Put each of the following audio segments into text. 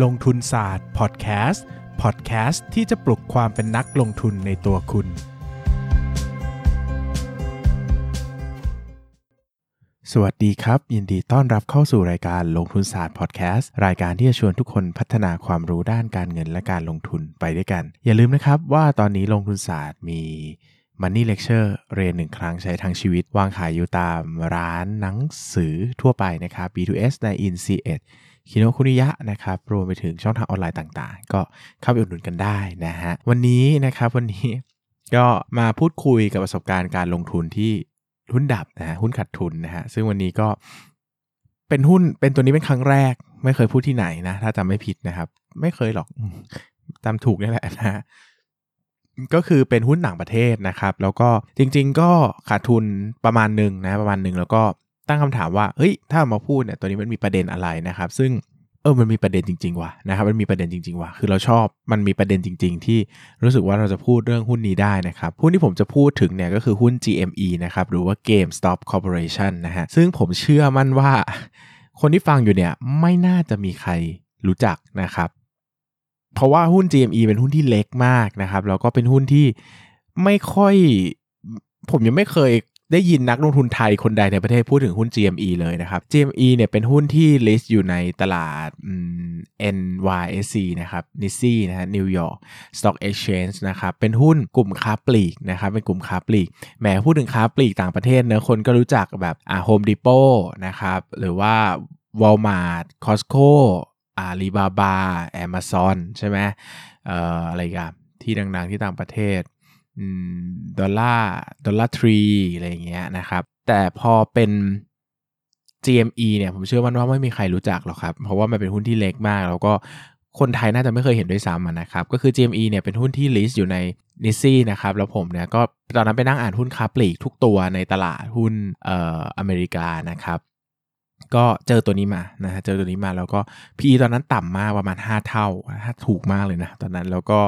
ลงทุนศาสตร์พอดแคสต์พอดแคสต์ที่จะปลุกความเป็นนักลงทุนในตัวคุณ สวัสดีครับ ยินดีต้อนรับเข้าสู่รายการลงทุนศาสตร์พอดแคสต์รายการที่จะชวนทุกคนพัฒนาความรู้ด้านการเงินและการลงทุนไปด้วยกัน อย่าลืมนะครับว่าตอนนี้ลงทุนศาสตร์มี Money Lecture เรียนหนึ่งครั้งใช้ทั้งชีวิต วางขายอยู่ตามร้านหนังสือทั่วไปนะครับ B2S ใน i n c 1 คิโนคุนิยะนะครับรวมไปถึงช่องทางออนไลน์ต่างๆ ก็เข้าไปอุดหนุนกันได้นะฮะวันนี้นะครับวันนี้ก็มาพูดคุยกับประสบการณ์การลงทุนที่หุ้นดับนะฮะหุ้นขาดทุนนะฮะซึ่งวันนี้ก็เป็นหุ้นเป็นตัวนี้เป็นครั้งแรก ไม่เคยพูดที่ไหนนะ ถ้าจำไม่ผิดนะครับ ไม่เคยหรอกจำถูกนี่แหละนะฮะก็คือเป็นหุ้นต่างประเทศนะครับ แล้วก็จริง ๆ ก็ขาดทุนประมาณหนึ่งนะประมาณหนึ่งแล้วก็ ตั้งคำถามว่าเฮ้ยถ้ามาพูดเนี่ยตัวนี้มันมีประเด็นอะไรนะครับ ซึ่งเออมันมีประเด็นจริง ๆ ว่ะนะครับมันมีประเด็นจริง ๆ ว่ะคือเราชอบมันมีประเด็นจริง ๆ ที่รู้สึกว่าเราจะพูดเรื่องหุ้นนี้ได้นะครับหุ้นที่ผมจะพูดถึงเนี่ยก็คือหุ้น GME นะครับหรือว่า GameStop Corporation นะฮะซึ่งผมเชื่อมั่นว่า คนที่ฟังอยู่เนี่ยไม่น่าจะมีใครรู้จักนะครับ เพราะว่าหุ้น GME เป็นหุ้นที่เล็กมากนะครับแล้วก็เป็นหุ้นที่ไม่ค่อยผมยังไม่เคย ได้ยินนักลงทุนไทยคนใดในประเทศพูดถึงหุ้น GME เลยนะครับ GME เนี่ยเป็นหุ้นที่ list อยู่ในตลาด NYSE นะครับ NYSE นะฮะ New York Stock Exchange นะครับ เป็นหุ้นกลุ่มค้าปลีกนะครับ เป็นกลุ่มค้าปลีก แหมพูดถึงค้าปลีกต่างประเทศเนอะคนก็รู้จักแบบอ่า Home Depot นะครับ หรือว่า Walmart Costco อาลีบาบาแอมะซอนใช่ไหมเอ่ออะไรกันที่ดังๆที่ต่างประเทศ Dollar Dollar Tree อะไรอย่างเงี้ยนะครับ แต่พอเป็น GME เนี่ยผมเชื่อมันว่าไม่มีใครรู้จักหรอกครับ เพราะว่ามันเป็นหุ้นที่เล็กมาก แล้วก็คนไทยน่าจะไม่เคยเห็นด้วยซ้ำนะครับ ก็คือ GME เนี่ยเป็นหุ้นที่ list อยู่ใน NYSE นะครับ แล้วผมเนี่ยก็ตอนนั้นไปนั่งอ่านหุ้นค้าปลีกทุกตัวในตลาดหุ้นเอ่ออเมริกานะครับ ก็เจอตัวนี้มานะฮะเจอตัวนี้มาแล้วก็ PE ตอนนั้นต่ำมากประมาณ 5 เท่าถ้าถูกมากเลยนะตอนนั้นแล้วก็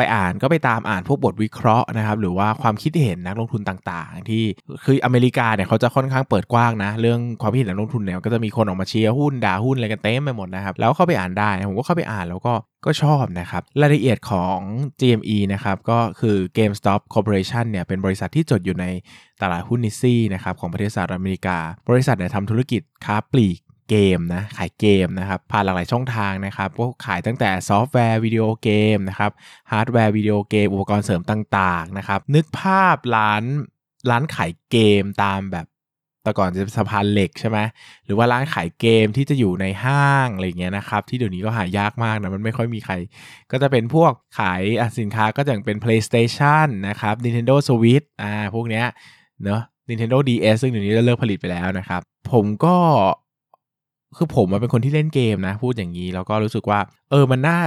ไปอ่านก็ไปตามอ่านพวกบทวิเคราะห์นะครับหรือว่าความคิดเห็นนักลงทุนต่างๆ ที่คืออเมริกาเนี่ยเขาจะค่อนข้างเปิดกว้างนะ เรื่องความคิดเห็นนักลงทุนเนี่ยก็จะมีคนออกมาเชียร์หุ้นด่าหุ้นอะไรกันเต็มไปหมดนะครับแล้วเข้าไปอ่านได้ผมก็เข้าไปอ่านแล้วก็ก็ชอบนะครับรายละเอียดของ GME นะครับก็คือ GameStop Corporation เนี่ยเป็นบริษัทที่จดอยู่ในตลาดหุ้น NYSE นะครับของประเทศสหรัฐอเมริกา บริษัทเนี่ยทำธุรกิจค้าปลีก เกมนะขายเกมนะครับผ่านหลากหลายช่องทางนะครับพวกขายตั้งแต่ซอฟต์แวร์วิดีโอเกมนะครับฮาร์ดแวร์วิดีโอเกมอุปกรณ์เสริมต่างๆนะครับนึกภาพร้านร้านขายเกมตามแบบแต่ก่อนจะสะพานเหล็กใช่ไหมหรือว่าร้านขายเกมที่จะอยู่ในห้างอะไรเงี้ยนะครับที่เดี๋ยวนี้ก็หายากมากนะมันไม่ค่อยมีใคร ก็จะเป็นพวกขายสินค้าก็จะเป็น PlayStation นะครับ Nintendo Switch อ่าพวกเนี้ยเนาะ Nintendo DS ซึ่งเดี๋ยวนี้จะเลิกผลิตไปแล้วนะครับ ผมก็ คือผมเป็นคนที่เล่นเกมนะ พูดอย่างนี้แล้วก็รู้สึกว่า เออมันน่า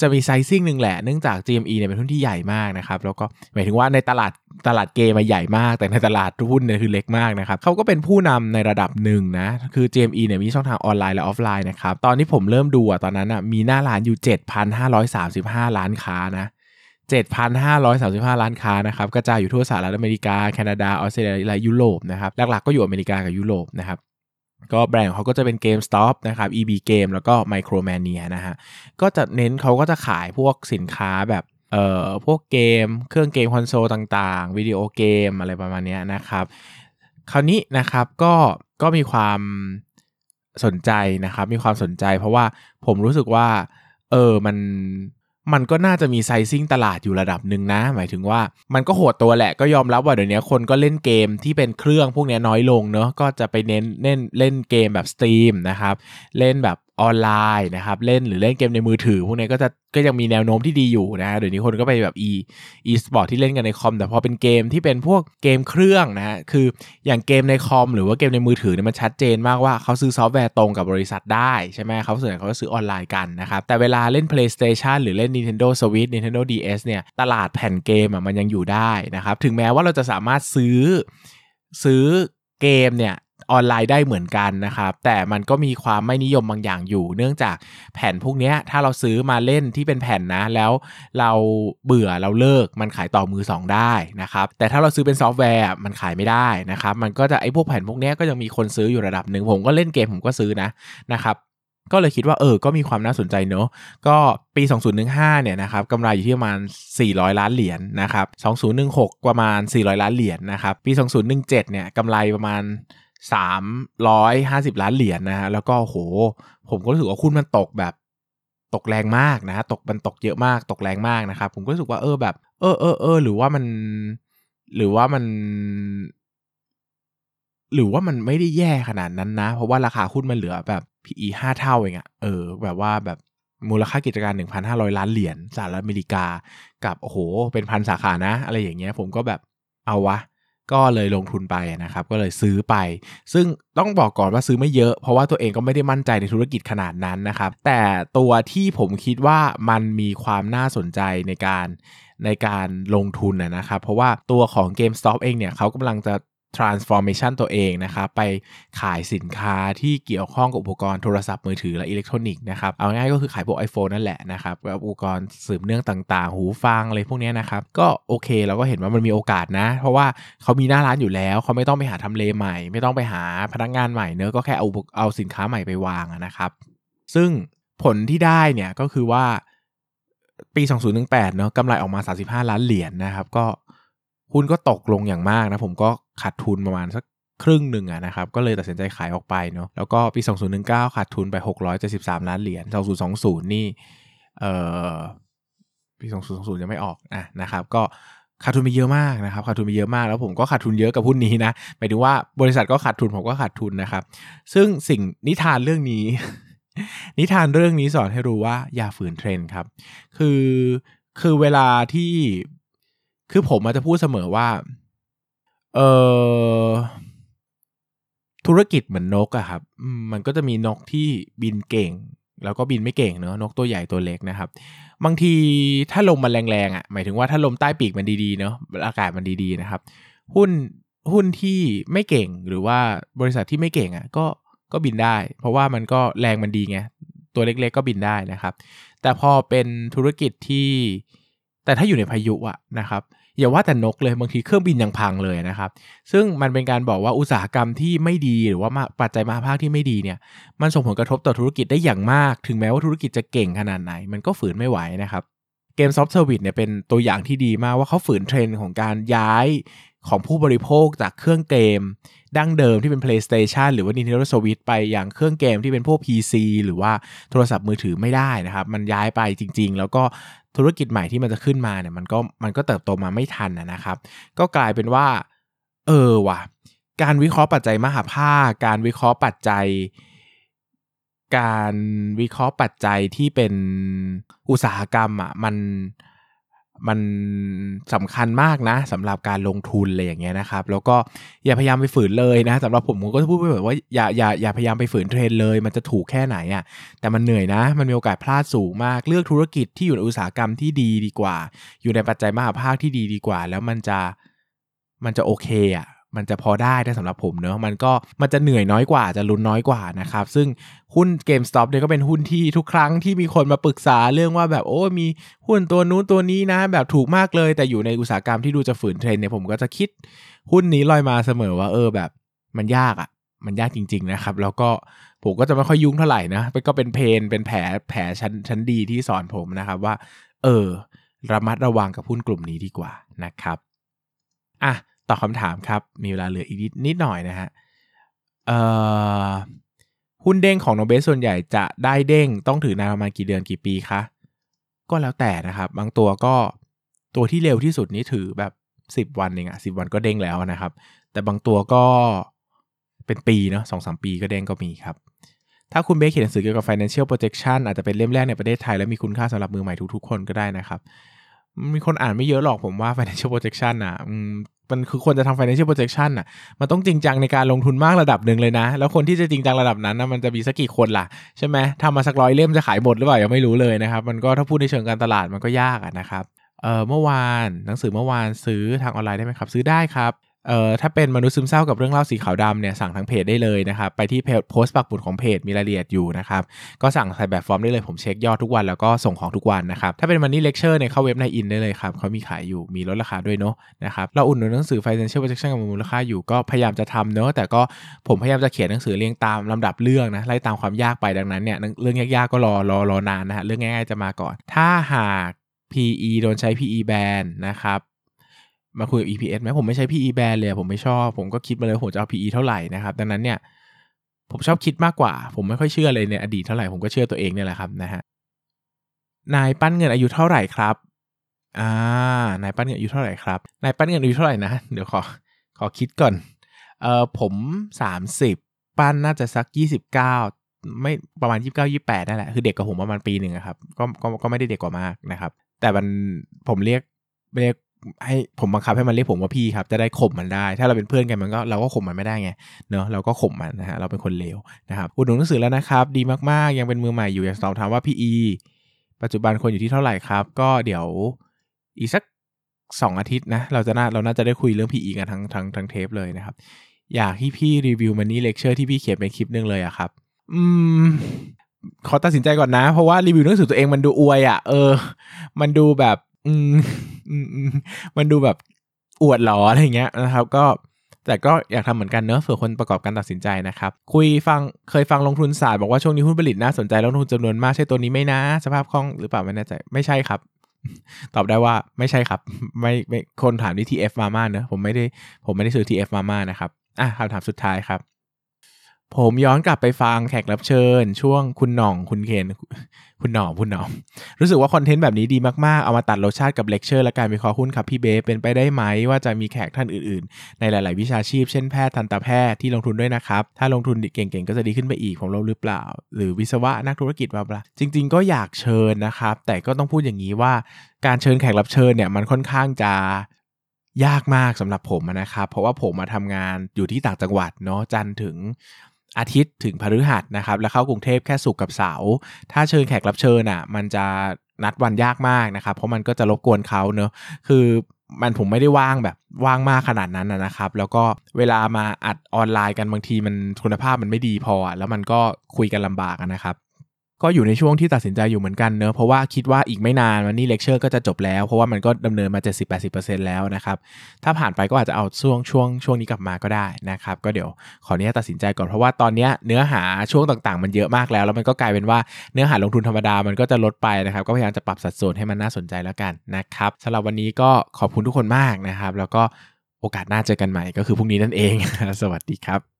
จะมีไซซิ่งหนึ่งแหละ เนื่องจาก GME เนี่ยเป็นหุ้นที่ใหญ่มากนะครับ แล้วก็หมายถึงว่าในตลาดตลาดเกมมาใหญ่มาก แต่ในตลาดหุ้นเนี่ยคือเล็กมากนะครับเขาก็เป็นผู้นำในระดับหนึ่งนะ คือ GME เนี่ยมีช่องทางออนไลน์และออฟไลน์นะครับ ตอนที่ผมเริ่มดูอะตอนนั้นอะมีหน้าร้านอยู่ 7,535 ล้านค้านะ7,535 ล้านค้านะครับกระจายอยู่ทั่วสหรัฐอเมริกา แคนาดา ออสเตรเลียยุโรปนะครับหลักๆก็อยู่อเมริกากับยุโรปนะครับ ก็แบรนด์ของเขาก็จะเป็น GameStop นะครับ EB Game แล้วก็ Micromania นะฮะ ก็จะเน้นเขาก็จะขายพวกสินค้าแบบเอ่อพวกเกม เครื่องเกมคอนโซลต่างๆ วิดีโอเกมอะไรประมาณนี้นะครับ คราวนี้นะครับก็ก็มีความสนใจนะครับ มีความสนใจเพราะว่าผมรู้สึกว่า เออมัน มันก็น่าจะมี sizing ตลาดอยู่ระดับหนึ่งนะ หมายถึงว่ามันก็หดตัวแหละก็ยอมรับว่าเดี๋ยวนี้คนก็เล่นเกมที่เป็นเครื่องพวกนี้น้อยลงเนาะก็จะไปเน้นเล่นเล่นเกมแบบ stream นะครับเล่นแบบ ออนไลน์นะครับ เล่นหรือเล่นเกมในมือถือ พวกนี้ก็จะก็ยังมีแนวโน้มที่ดีอยู่นะเดี๋ยวนี้คนก็ไปแบบ e e สปอร์ตที่เล่นกันในคอม แต่พอเป็นเกมที่เป็นพวกเกมเครื่องนะฮะคืออย่างเกมในคอม หรือว่าเกมในมือถือเนี่ยมันชัดเจนมากว่าเขาซื้อซอฟต์แวร์ตรงกับบริษัทได้ใช่ไหมเขาส่วนใหญ่เขาก็ซื้อออนไลน์กันนะครับแต่เวลาเล่น PlayStation หรือเล่น Nintendo Switch Nintendo DS เนี่ยตลาดแผ่นเกมอะมันยังอยู่ได้นะครับถึงแม้ว่าเราจะสามารถซื้อซื้อเกมเนี่ย ออนไลน์ได้เหมือนกันนะครับ แต่มันก็มีความไม่นิยมบางอย่างอยู่ เนื่องจากแผ่นพวกนี้ถ้าเราซื้อมาเล่นที่เป็นแผ่นนะ แล้วเราเบื่อเราเลิกมันขายต่อมือ 2 ได้นะครับ แต่ถ้าเราซื้อเป็นซอฟต์แวร์มันขายไม่ได้นะครับ มันก็จะไอ้พวกแผ่นพวกนี้ก็ยังมีคนซื้ออยู่ระดับหนึ่งผมก็เล่นเกมผมก็ซื้อนะนะครับก็เลยคิดว่าเออ ก็มีความน่าสนใจเนอะ ก็ปี 2015 เนี่ยนะครับกำไรอยู่ที่ประมาณ 400 ล้านเหรียญนนะครับ 2016 ประมาณ 400 ล้านเหรียญนนะครับ ปี 2017 เนี่ยกำไรประมาณ 350 ล้านเหรียญนนะฮะแล้วก็โห ผมก็รู้สึกว่าคุณมันตกแบบตกแรงมากนะ ตกมันตกเยอะมาก ตกแรงมากนะครับ ผมก็รู้สึกว่าเออแบบ เออเออเออหรือว่ามัน หรือว่ามัน หรือว่ามันไม่ได้แย่ขนาดนั้นนะ เพราะว่าราคาหุ้นมันเหลือแบบ PE ห้าเท่าเองอะเออ แบบว่าแบบมูลค่ากิจการ 1,500 ล้านเหรียญสหรัฐอเมริกา กับโอ้โห เป็นพันสาขานะ อะไรอย่างเงี้ย ผมก็แบบเอาวะ ก็เลยลงทุนไปนะครับ ก็เลยซื้อไป ซึ่งต้องบอกก่อนว่าซื้อไม่เยอะ เพราะว่าตัวเองก็ไม่ได้มั่นใจในธุรกิจขนาดนั้นนะครับ แต่ตัวที่ผมคิดว่ามันมีความน่าสนใจในการในการลงทุนนะครับ เพราะว่าตัวของ GameStop เองเนี่ยเขากำลังจะ transformation ตัวเองนะครับไปขายสินค้าที่เกี่ยวข้องกับอุปกรณ์โทรศัพท์มือถือและอิเล็กทรอนิกส์นะครับเอาง่ายก็คือขายพวก iPhone นั่นแหละนะครับกับอุปกรณ์สืบเนื่องต่างๆ หูฟังอะไรพวกนี้นะครับก็โอเคเราก็เห็นว่ามันมีโอกาสนะ เพราะว่าเขามีหน้าร้านอยู่แล้ว เขาไม่ต้องไปหาทำเลใหม่ ไม่ต้องไปหาพนักงานใหม่เนอะก็แค่เอาเอาสินค้าใหม่ไปวางนะครับซึ่งผลที่ได้เนี่ยก็คือว่าปี 2018เนอะกำไรออกมา 35 ล้านเหรียญนนะครับก็ หุ้นก็ตกลงอย่างมากนะ ผมก็ขาดทุนประมาณสักครึ่งหนึ่งอะนะครับ ก็เลยตัดสินใจขายออกไปเนาะแล้วก็ปี 2019 ขาดทุนไป 673 ล้านเหรียญ 2020 นี่เอ่อปี 2020 ยังไม่ออกอะนะครับ ก็ขาดทุนไปเยอะมากนะครับขาดทุนไปเยอะมากแล้วผมก็ขาดทุนเยอะกับหุ้นนี้นะหมายถึงว่าบริษัทก็ขาดทุนผมก็ขาดทุนนะครับ ซึ่งสิ่งนิทานเรื่องนี้ นิทานเรื่องนี้สอนให้รู้ว่าอย่าฝืนเทรนด์ครับ คือคือเวลาที่ คือผมอาจจะพูดเสมอว่า เออธุรกิจเหมือนนกอะครับ มันก็จะมีนกที่บินเก่ง แล้วก็บินไม่เก่งเนอะนกตัวใหญ่ตัวเล็กนะครับ บางทีถ้าลมมันแรงๆอะหมายถึงว่าถ้าลมใต้ปีกมันดีๆเนอะอากาศมันดีๆนะครับ หุ้นหุ้นที่ไม่เก่งหรือว่าบริษัทที่ไม่เก่งอะก็ก็บินได้ เพราะว่ามันก็แรงมันดีไงตัวเล็กๆก็บินได้นะครับ แต่พอเป็นธุรกิจที่ แต่ถ้าอยู่ในพายุอะนะครับ อย่าว่าแต่นกเลยบางทีเครื่องบินยังพังเลยนะครับ ซึ่งมันเป็นการบอกว่าอุตสาหกรรมที่ไม่ดีหรือว่าปัจจัยมาภาคที่ไม่ดีเนี่ย มันส่งผลกระทบต่อธุรกิจได้อย่างมาก ถึงแม้ว่าธุรกิจจะเก่งขนาดไหน มันก็ฝืนไม่ไหวนะครับGameStop service เนี่ยเป็นตัวอย่างที่ดีมากว่าเขาฝืนเทรนด์ของการย้ายของผู้บริโภคจากเครื่องเกม ดั้งเดิมที่เป็น PlayStation หรือว่า Nintendo Switch ไปอย่างเครื่องเกมที่เป็นพวก PC หรือว่าโทรศัพท์มือถือไม่ได้นะครับ มันย้ายไปจริง ๆ แล้วก็ ธุรกิจใหม่ที่มันจะขึ้นมาเนี่ยมันก็มันก็เติบโตมาไม่ทันนะครับ ก็กลายเป็นว่า เออว่ะ การวิเคราะห์ปัจจัยมหภาค การวิเคราะห์ปัจจัย การวิเคราะห์ปัจจัยที่เป็นอุตสาหกรรมอะมันมัน สำคัญมากนะสำหรับการลงทุนอะไรอย่างเงี้ยนะครับ แล้วก็อย่าพยายามไปฝืนเลยนะสำหรับผมผมก็จะพูดไปแบบว่าอย่าอย่าอย่าพยายามไปฝืนเทรนเลย มันจะถูกแค่ไหนอะ่ะแต่มันเหนื่อยนะ มันมีโอกาสพลาดสูงมากเลือกธุรกิจที่อยู่ในอุตสาหกรรมที่ดีดีกว่า อยู่ในปัจจัยมหาภาคที่ดีดีกว่า แล้วมันจะมันจะโอเคอะ่ะ มันจะพอได้ได้สำหรับผมเนอะมันก็มันจะเหนื่อยน้อยกว่าจะลุ้นน้อยกว่านะครับ ซึ่งหุ้น GameStop เนี่ยก็เป็นหุ้นที่ทุกครั้งที่มีคนมาปรึกษาเรื่องว่าแบบโอ้มีหุ้นตัวนู้นตัวนี้นะ แบบถูกมากเลย แต่อยู่ในอุตสาหกรรมที่ดูจะฝืนเทรนเนี่ยผมก็จะคิดหุ้นนี้ลอยมาเสมอว่าเออแบบมันยากอะ่ะมันยากจริง ๆ นะครับ แล้วก็ผมก็จะไม่ค่อยยุ่งเท่าไหร่นะก็เป็นเพนเป็นแผลแผลชั้นชั้นดีที่สอนผมนะครับว่า เออ ระมัดระวังกับหุ้นกลุ่มนี้ดีกว่านะครับอะ ตอบคำถามครับ มีเวลาเหลืออีกนิดหน่อยนะฮะหุ้นเด้งของโนเบสส่วนใหญ่จะได้เด้งต้องถือนานประมาณกี่เดือนกี่ปีคะ ก็แล้วแต่นะครับ บางตัวก็ตัวที่เร็วที่สุดนี้ถือแบบ 10 วันเองอะสิวันก็เด้งแล้วนะครับ แต่บางตัวก็เป็นปีเนาะสองสามปีก็เด้งก็มีครับ ถ้าคุณเบสเขียนหนังสือเกี่ยวกับ financial projection อาจจะเป็นเล่มแรกในประเทศไทย และมีคุณค่าสำหรับมือใหม่ทุกๆคนก็ได้นะครับมีคนอ่านไม่เยอะหรอกผมว่า financial projection อะ มันคือควรจะทำ financial projection อะมันต้องจริงจังในการลงทุนมากระดับหนึ่งเลยนะ แล้วคนที่จะจริงจังระดับนั้นนะมันจะมีสักกี่คนล่ะ ใช่ไหมทำมาสักร้อยเล่มจะขายหมดหรือเปล่ายังไม่รู้เลยนะครับ มันก็ถ้าพูดในเชิงการตลาดมันก็ยากนะครับเออเมื่อวานหนังสือเมื่อวานซื้อทางออนไลน์ได้ไหมครับ ซื้อได้ครับ เอ่อถ้าเป็นมนุษย์ซึมเศร้ากับเรื่องเล่าสีขาวดำเนี่ยสั่งทางเพจได้เลยนะครับไปที่โพสต์ปักหมุดของเพจมีรายละเอียดอยู่นะครับก็สั่งใส่แบบฟอร์มได้เลยผมเช็คยอดทุกวันแล้วก็ส่งของทุกวันนะครับถ้าเป็น Money Lecture เนี่ยเข้าเว็บนายอินทร์ได้เลยครับเขามีขายอยู่มีลดราคาด้วยเนาะนะครับเราอุดหนุนหนังสือ Financial Protection กับมูลค่าอยู่ก็พยายามจะทำเนาะแต่ก็ผมพยายามจะเขียนหนังสือเรียงตามลำดับเรื่องนะไล่ตามความยากไปดังนั้นเนี่ยเรื่องยากๆก็รอรอรอนานนะฮะเรื่องง่าย ๆจะมาก่อน ถ้าหาก PE โดนใช้ PE band นะครับ มาคูณกับ EPS ไหมผมไม่ใช้ PE band เลยผมไม่ชอบ ผมก็คิดมาเลยผมจะเอา PE เท่าไหร่นะครับ ดังนั้นเนี่ยผมชอบคิดมากกว่า ผมไม่ค่อยเชื่อเลยในอดีตเท่าไหร่ผมก็เชื่อตัวเองเนี่ยแหละครับนะฮะนายปั้นเงินอายุเท่าไหร่ครับอ่านายปั้นเงินอายุเท่าไหร่ครับนายปั้นเงินอายุเท่าไหร่นะเดี๋ยวขอขอคิดก่อนเอ่อผมสามสิบปั้นน่าจะสักยี่สิบเก้าไม่ประมาณยี่สิบเก้ายี่แปดนั่นแหละคือเด็กกว่าผมประมาณปีหนึ่งครับก็ก็ก็ไม่ได้เด็กกว่ามากนะครับ แต่มันผมเรียกเรียก ให้ผมบังคับให้มันเรียกผมว่าพี่ครับจะได้ข่มมันได้ ถ้าเราเป็นเพื่อนกันมันก็เราก็ข่มมันไม่ได้ไงเนอะเราก็ข่มมันนะฮะเราเป็นคนเลวนะครับอุดหนุนหนังสือแล้วนะครับ ดีมากๆ ยังเป็นมือใหม่อยู่อยากสอบถามว่า PE ปัจจุบันควรอยู่ที่เท่าไหร่ครับ ก็เดี๋ยวอีกสักสองอาทิตย์นะเราจะน่าเราน่าจะได้คุยเรื่อง PE กันทั้งทั้งทั้งเทปเลยนะครับ อยากให้พี่รีวิว Money Lecture ที่พี่เขียนเป็นคลิปนึงเลยอะครับอืมขอตัดสินใจก่อนนะ เพราะว่ารีวิวหนังสือตัวเองมันดูอวยอะเออ มันดูแบบ อืม มันดูแบบอวดหรออะไรเงี้ยนะครับ ก็แต่ก็อยากทำเหมือนกันเนอะเผื่อคนประกอบการตัดสินใจนะครับ คุยฟังเคยฟังลงทุนศาสตร์บอกว่าช่วงนี้หุ้นผลิตน่าสนใจลงทุนจำนวนมากใช่ตัวนี้ไหมนะ สภาพคล่องหรือเปล่าไม่แน่ใจไม่ใช่ครับ ตอบได้ว่าไม่ใช่ครับ ไม่ไม่คนถามที่ TF มาม่าเนอะผมไม่ได้ผมไม่ได้ซื้อ TF มาม่านะครับอะคำถามสุดท้ายครับ ผมย้อนกลับไปฟังแขกรับเชิญ ช่วงคุณหน่องคุณเคนคุณหน่องคุณหน่องรู้สึกว่าคอนเทนต์แบบนี้ดีมาก ๆ เอามาตัดรสชาติกับเลคเชอร์และการวิเคราะห์หุ้นครับพี่เบฟเป็นไปได้ไหมว่าจะมีแขกท่านอื่น ๆ ในหลาย ๆ วิชาชีพเช่นแพทย์ทันตแพทย์ที่ลงทุนด้วยนะครับ ถ้าลงทุนเก่ง ๆ ก็จะดีขึ้นไปอีกผมรู้หรือเปล่า หรือวิศวะนักธุรกิจ bla จริง ๆ ก็อยากเชิญนะครับ แต่ก็ต้องพูดอย่างนี้ว่าการเชิญแขกรับเชิญเนี่ยมันค่อนข้างจะยากมากสำหรับผมนะครับเพราะว่าผมมาทำงานอยู่ที่ต่างจังหวัดเนาะจันทร์ถึง อาทิตย์ถึงพฤหัสนะครับ แล้วเข้ากรุงเทพแค่สุกกับเสาร์ถ้าเชิญแขกรับเชิญอะ มันจะนัดวันยากมากนะครับ เพราะมันก็จะรบกวนเขาเนอะคือมันผมไม่ได้ว่างแบบว่างมากขนาดนั้นนะครับ แล้วก็เวลามาอัดออนไลน์กันบางทีมันคุณภาพมันไม่ดีพอ แล้วมันก็คุยกันลำบากนะครับ ก็อยู่ในช่วงที่ตัดสินใจอยู่เหมือนกันเนอะเพราะว่าคิดว่าอีกไม่นานวันนี้เลคเชอร์ก็จะจบแล้ว เพราะว่ามันก็ดำเนินมา 70-80%แล้วนะครับ ถ้าผ่านไปก็อาจจะเอาช่วงช่วงช่วงนี้กลับมาก็ได้นะครับ ก็เดี๋ยวขอเนี้ยตัดสินใจก่อนเพราะว่าตอนนี้เนื้อหาช่วงต่างๆ มันเยอะมากแล้ว แล้วมันก็กลายเป็นว่าเนื้อหาลงทุนธรรมดามันก็จะลดไปนะครับ ก็พยายามจะปรับสัดส่วนให้มันน่าสนใจแล้วกันนะครับสำหรับวันนี้ก็ขอบคุณทุกคนมากนะครับ แล้วก็โอกาสหน้าเจอกันใหม่ก็คือพรุ่งนี้นั่นเอง สวัสดีครับ